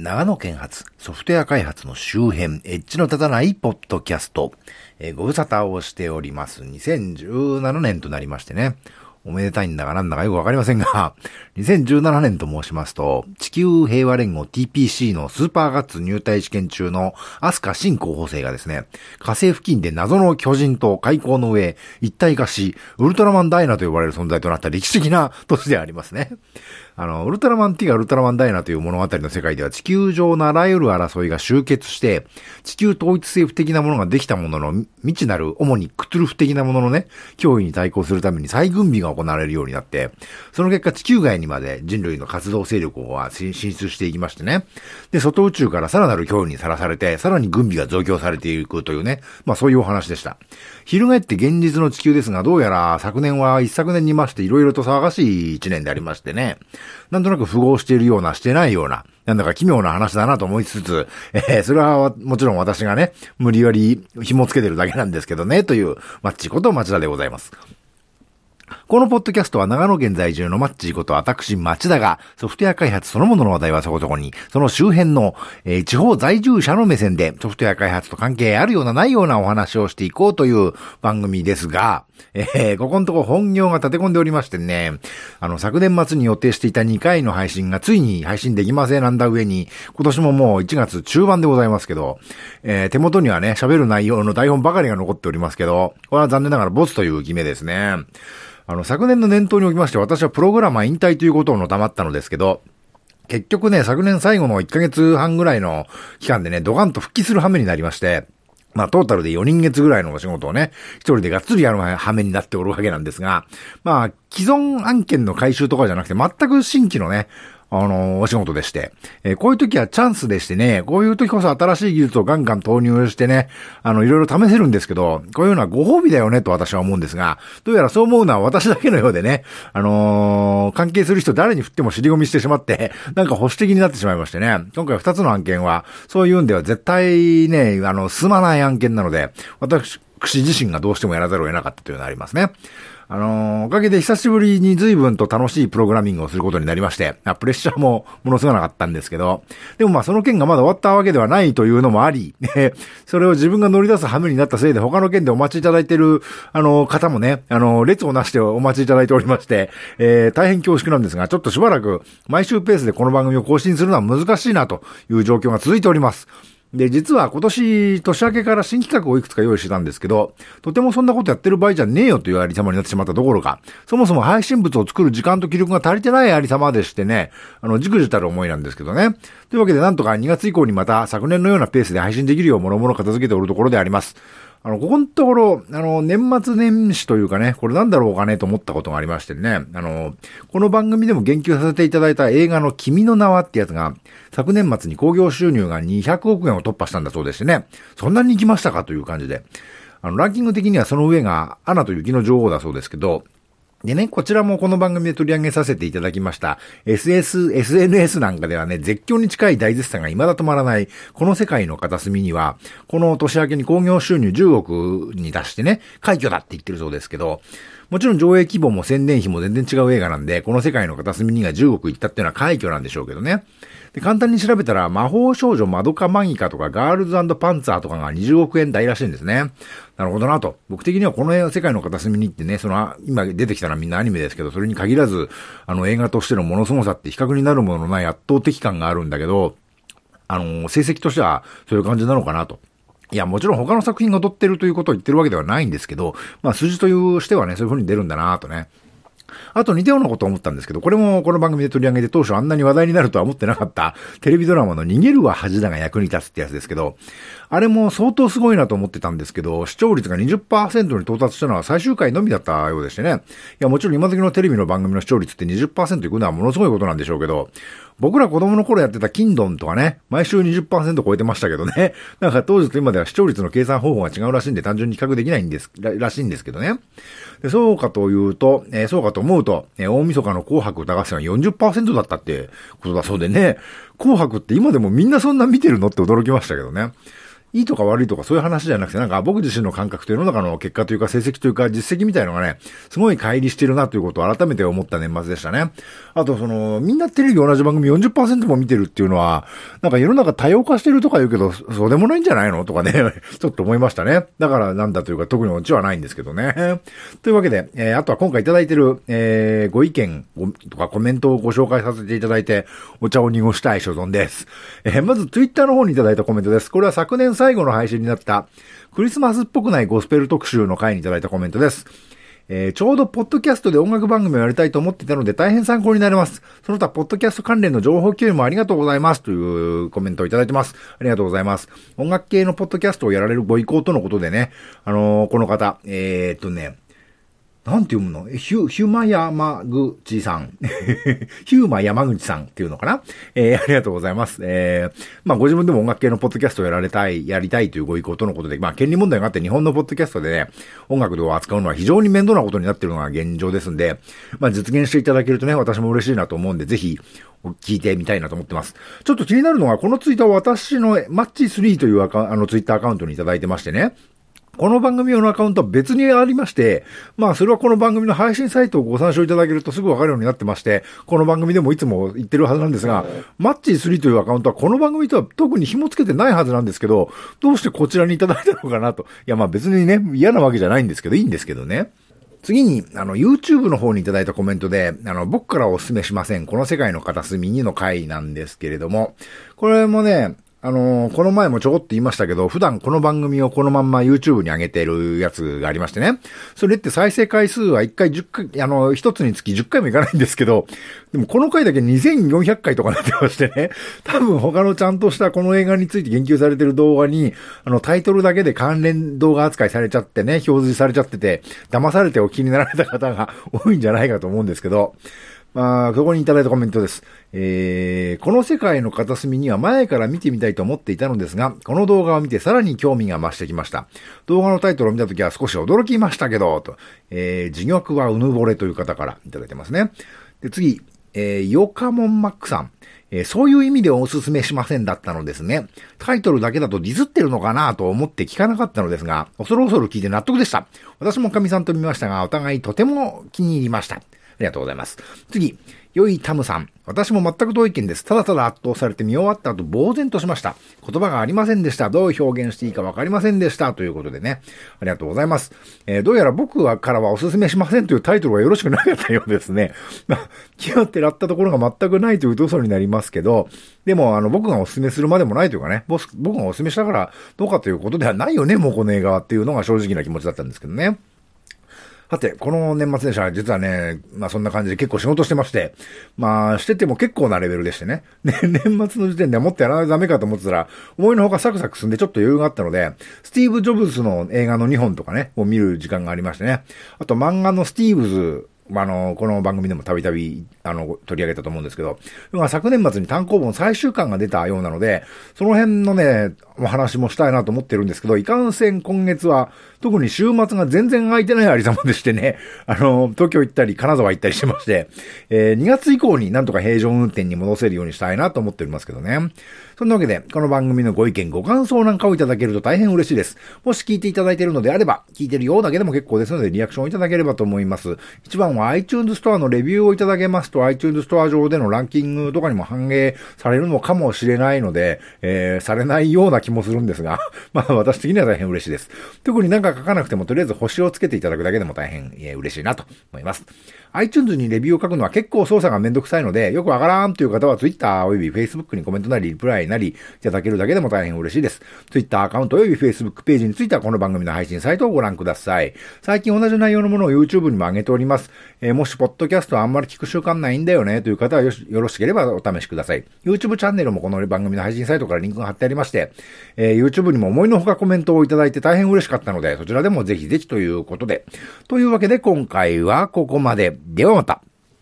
長野県発ソフトウェア開発の周辺、エッジの立たないポッドキャスト、えー、ご無沙汰をしております。2017年となりましてね。おめでたいんだかなんだかよくわかりませんが、2017年と申しますと、地球平和連合 TPC のスーパーガッツ入隊試験中のアスカ新候補生がですね、火星付近で謎の巨人と開口の上、一体化し、ウルトラマンダイナと呼ばれる存在となった歴史的な年でありますね。あの、ウルトラマンティガウルトラマンダイナという物語の世界では地球上のあらゆる争いが集結して、地球統一政府的なものができたものの、未知なる、主にクトゥルフ的なもののね、脅威に対抗するために再軍備が行われるようになって、その結果地球外にまで人類の活動勢力は進出していきましてね。で、外宇宙からさらなる脅威にさらされて、さらに軍備が増強されていくというね、まあそういうお話でした。翻って現実の地球ですが、どうやら昨年は一昨年にまして色々と騒がしい一年でありましてね、なんとなく符合しているような、してないような、なんだか奇妙な話だなと思いつつ、えー、それはもちろん私がね、無理やり紐付けてるだけなんですけどね、という、マッチこと町田でございます。このポッドキャストは長野県在住のマッチーこと私町田がソフトウェア開発そのものの話題はそこそこに、その周辺の、えー、地方在住者の目線でソフトウェア開発と関係あるようなないようなお話をしていこうという番組ですが、えー、ここのとこ本業が立て込んでおりましてね、あの昨年末に予定していた2回の配信がついに配信できませんなんだ上に、今年ももう1月中盤でございますけど、えー、手元にはね、喋る内容の台本ばかりが残っておりますけど、これは残念ながらボツという決めですね。あの、昨年の年頭におきまして、私はプログラマー引退ということをのたまったのですけど、結局ね、昨年最後の1ヶ月半ぐらいの期間でね、ドカンと復帰する羽目になりまして、まあ、トータルで4人月ぐらいのお仕事をね、一人でがっつりやる羽目になっておるわけなんですが、まあ、既存案件の回収とかじゃなくて、全く新規のね、あの、お仕事でして、えー、こういう時はチャンスでしてね、こういう時こそ新しい技術をガンガン投入してね、あの、いろいろ試せるんですけど、こういうのはご褒美だよねと私は思うんですが、どうやらそう思うのは私だけのようでね、あのー、関係する人誰に振っても尻込みしてしまって、なんか保守的になってしまいましてね、今回二つの案件は、そういうんでは絶対ね、あの、進まない案件なので、私自身がどうしてもやらざるを得なかったというのがありますね。あのー、おかげで久しぶりに随分と楽しいプログラミングをすることになりまして、プレッシャーも ものすごなかったんですけど、でもまあその件がまだ終わったわけではないというのもあり、それを自分が乗り出す羽目になったせいで他の件でお待ちいただいている、あのー、方もね、あのー、列をなしてお待ちいただいておりまして、えー、大変恐縮なんですが、ちょっとしばらく毎週ペースでこの番組を更新するのは難しいなという状況が続いております。で、実は今年年明けから新企画をいくつか用意してたんですけど、とてもそんなことやってる場合じゃねえよというありさまになってしまったどころか、そもそも配信物を作る時間と気力が足りてないありさまでしてね、あの、じくじたる思いなんですけどね。というわけでなんとか2月以降にまた昨年のようなペースで配信できるよう諸々片付けておるところであります。あの、ここのところ、あの、年末年始というかね、これなんだろうかねと思ったことがありましてね、あの、この番組でも言及させていただいた映画の君の名はってやつが、昨年末に興行収入が200億円を突破したんだそうでしてね、そんなに行きましたかという感じで。あの、ランキング的にはその上が、アナと雪の女王だそうですけど、でね、こちらもこの番組で取り上げさせていただきました。SS、SNS なんかではね、絶叫に近い大絶賛が未だ止まらない、この世界の片隅には、この年明けに興行収入10億に出してね、快挙だって言ってるそうですけど、もちろん上映規模も宣伝費も全然違う映画なんで、この世界の片隅にが10億いったっていうのは快挙なんでしょうけどね。で、簡単に調べたら、魔法少女マドカマギカとかガールズパンツァーとかが20億円台らしいんですね。なるほどなと。僕的にはこの世界の片隅に行ってね、その、今出てきたのはみんなアニメですけど、それに限らず、あの映画としてのものすごさって比較になるもののない圧倒的感があるんだけど、あの、成績としてはそういう感じなのかなと。いや、もちろん他の作品が劣ってるということを言ってるわけではないんですけど、まあ数字というしてはね、そういう風に出るんだなとね。あと似たようなこと思ったんですけど、これもこの番組で取り上げて当初あんなに話題になるとは思ってなかったテレビドラマの逃げるは恥だが役に立つってやつですけど、あれも相当すごいなと思ってたんですけど、視聴率が20%に到達したのは最終回のみだったようでしてね。いや、もちろん今時のテレビの番組の視聴率って20%いくのはものすごいことなんでしょうけど、僕ら子供の頃やってたキンドンとかね、毎週20%超えてましたけどね。なんか当時と今では視聴率の計算方法が違うらしいんで単純に比較できないんです、らしいんですけどね。でそうかというと、えー、そうかと思うと、え、大晦日の紅白歌合戦は40%だったってことだそうでね。紅白って今でもみんなそんな見てるのって驚きましたけどね。いいとか悪いとかそういう話じゃなくて、なんか僕自身の感覚と世の中の結果というか成績というか実績みたいのがね、すごい乖離してるなということを改めて思った年末でしたね。あと、その、みんなテレビ同じ番組40%も見てるっていうのは、なんか世の中多様化してるとか言うけど、そうでもないんじゃないのとかね、ちょっと思いましたね。だからなんだというか特にオチはないんですけどね。というわけで、えー、あとは今回いただいてる、えー、ご意見とかコメントをご紹介させていただいて、お茶を濁したい所存です。えー、まずツイッターの方にいただいたコメントです。これは昨年最後の配信になった、クリスマスっぽくないゴスペル特集の回にいただいたコメントです。えー、ちょうどポッドキャストで音楽番組をやりたいと思っていたので大変参考になります。その他、ポッドキャスト関連の情報共有もありがとうございますというコメントをいただいてます。ありがとうございます。音楽系のポッドキャストをやられるご意向とのことでね、あのー、この方、えー、っとね、なんて読むの？ヒュ、ヒューマ山口さん。ヒューマ山口さんっていうのかな？えー、ありがとうございます。えー、まあご自分でも音楽系のポッドキャストをやられたい、やりたいというご意向とのことで、まあ権利問題があって日本のポッドキャストでね、音楽を扱うのは非常に面倒なことになっているのが現状ですんで、まあ実現していただけるとね、私も嬉しいなと思うんで、ぜひ、聞いてみたいなと思ってます。ちょっと気になるのが、このツイッターは私のマッチ3というアカあのツイッターアカウントにいただいてましてね。この番組用のアカウントは別にありまして、まあそれはこの番組の配信サイトをご参照いただけるとすぐわかるようになってまして、この番組でもいつも言ってるはずなんですが、マッチ3というアカウントはこの番組とは特に紐付けてないはずなんですけど、どうしてこちらにいただいたのかなと。いやまあ別にね、嫌なわけじゃないんですけど、いいんですけどね。次に、あの、YouTube の方にいただいたコメントで、あの、僕からお勧めしません。この世界の片隅にの回なんですけれども、これもね、あのー、この前もちょこっと言いましたけど、普段この番組をこのまんま YouTube に上げてるやつがありましてね。それって再生回数は1回10回、あのー、1つにつき10回もいかないんですけど、でもこの回だけ2400回とかなってましてね。多分他のちゃんとしたこの映画について言及されてる動画に、あの、タイトルだけで関連動画扱いされちゃってね、表示されちゃってて、騙されてお気になられた方が多いんじゃないかと思うんですけど、まあ、ここにいただいたコメントです。えー、この世界の片隅には前から見てみたいと思っていたのですが、この動画を見てさらに興味が増してきました。動画のタイトルを見たときは少し驚きましたけど、と、えー、自虐はうぬぼれという方からいただいてますね。で、次、えー、ヨカモンマックさん。えー、そういう意味でお勧めしませんだったのですね。タイトルだけだとディズってるのかなと思って聞かなかったのですが、恐る恐る聞いて納得でした。私も神さんと見ましたが、お互いとても気に入りました。ありがとうございます。次、良いタムさん。私も全く同意見です。ただただ圧倒されて見終わった後、呆然としました。言葉がありませんでした。どう表現していいかわかりませんでした。ということでね。ありがとうございます。えー、どうやら僕はからはお勧めしませんというタイトルがよろしくなかったようですね。まあ、決まってらったところが全くないという嘘になりますけど、でも、あの、僕がお勧めするまでもないというかね、僕がお勧めしたからどうかということではないよね、もうこの映画はっていうのが正直な気持ちだったんですけどね。さて、この年末年始は実はね、まあそんな感じで結構仕事してまして、まあしてても結構なレベルでしてね。ね、年末の時点ではもっとやらないとダメかと思ってたら、思いのほかサクサク進んでちょっと余裕があったので、スティーブ・ジョブズの映画の2本とかね、を見る時間がありましてね。あと漫画のスティーブズまあ、の、この番組でもたびたび、あの、取り上げたと思うんですけど、昨年末に単行本最終巻が出たようなので、その辺のね、お話もしたいなと思ってるんですけど、いかんせん今月は、特に週末が全然空いてないありさまでしてね、あの、東京行ったり、金沢行ったりしてまして、えー、2月以降になんとか平常運転に戻せるようにしたいなと思っておりますけどね。そんなわけで、この番組のご意見、ご感想なんかをいただけると大変嬉しいです。もし聞いていただいているのであれば、聞いてるようだけでも結構ですので、リアクションをいただければと思います。一番は iTunes ストアのレビューをいただけますと、iTunes ストア上でのランキングとかにも反映されるのかもしれないので、えー、されないような気もするんですが、まあ私的には大変嬉しいです。特になんか書かなくても、とりあえず星をつけていただくだけでも大変、えー、嬉しいなと思います。iTunes にレビューを書くのは結構操作がめんどくさいので、よくわからんという方は Twitter および Facebook にコメントなりリプライなりいただけるだけでも大変嬉しいです。Twitter アカウントおよび Facebook ページについてはこの番組の配信サイトをご覧ください。最近同じ内容のものを YouTube にも上げております。えー、もし、ポッドキャストあんまり聞く習慣ないんだよねという方はよろしければお試しください。YouTube チャンネルもこの番組の配信サイトからリンクが貼ってありまして、えー、YouTube にも思いのほかコメントをいただいて大変嬉しかったので、そちらでもぜひぜひということで。というわけで今回はここまで。ではまた。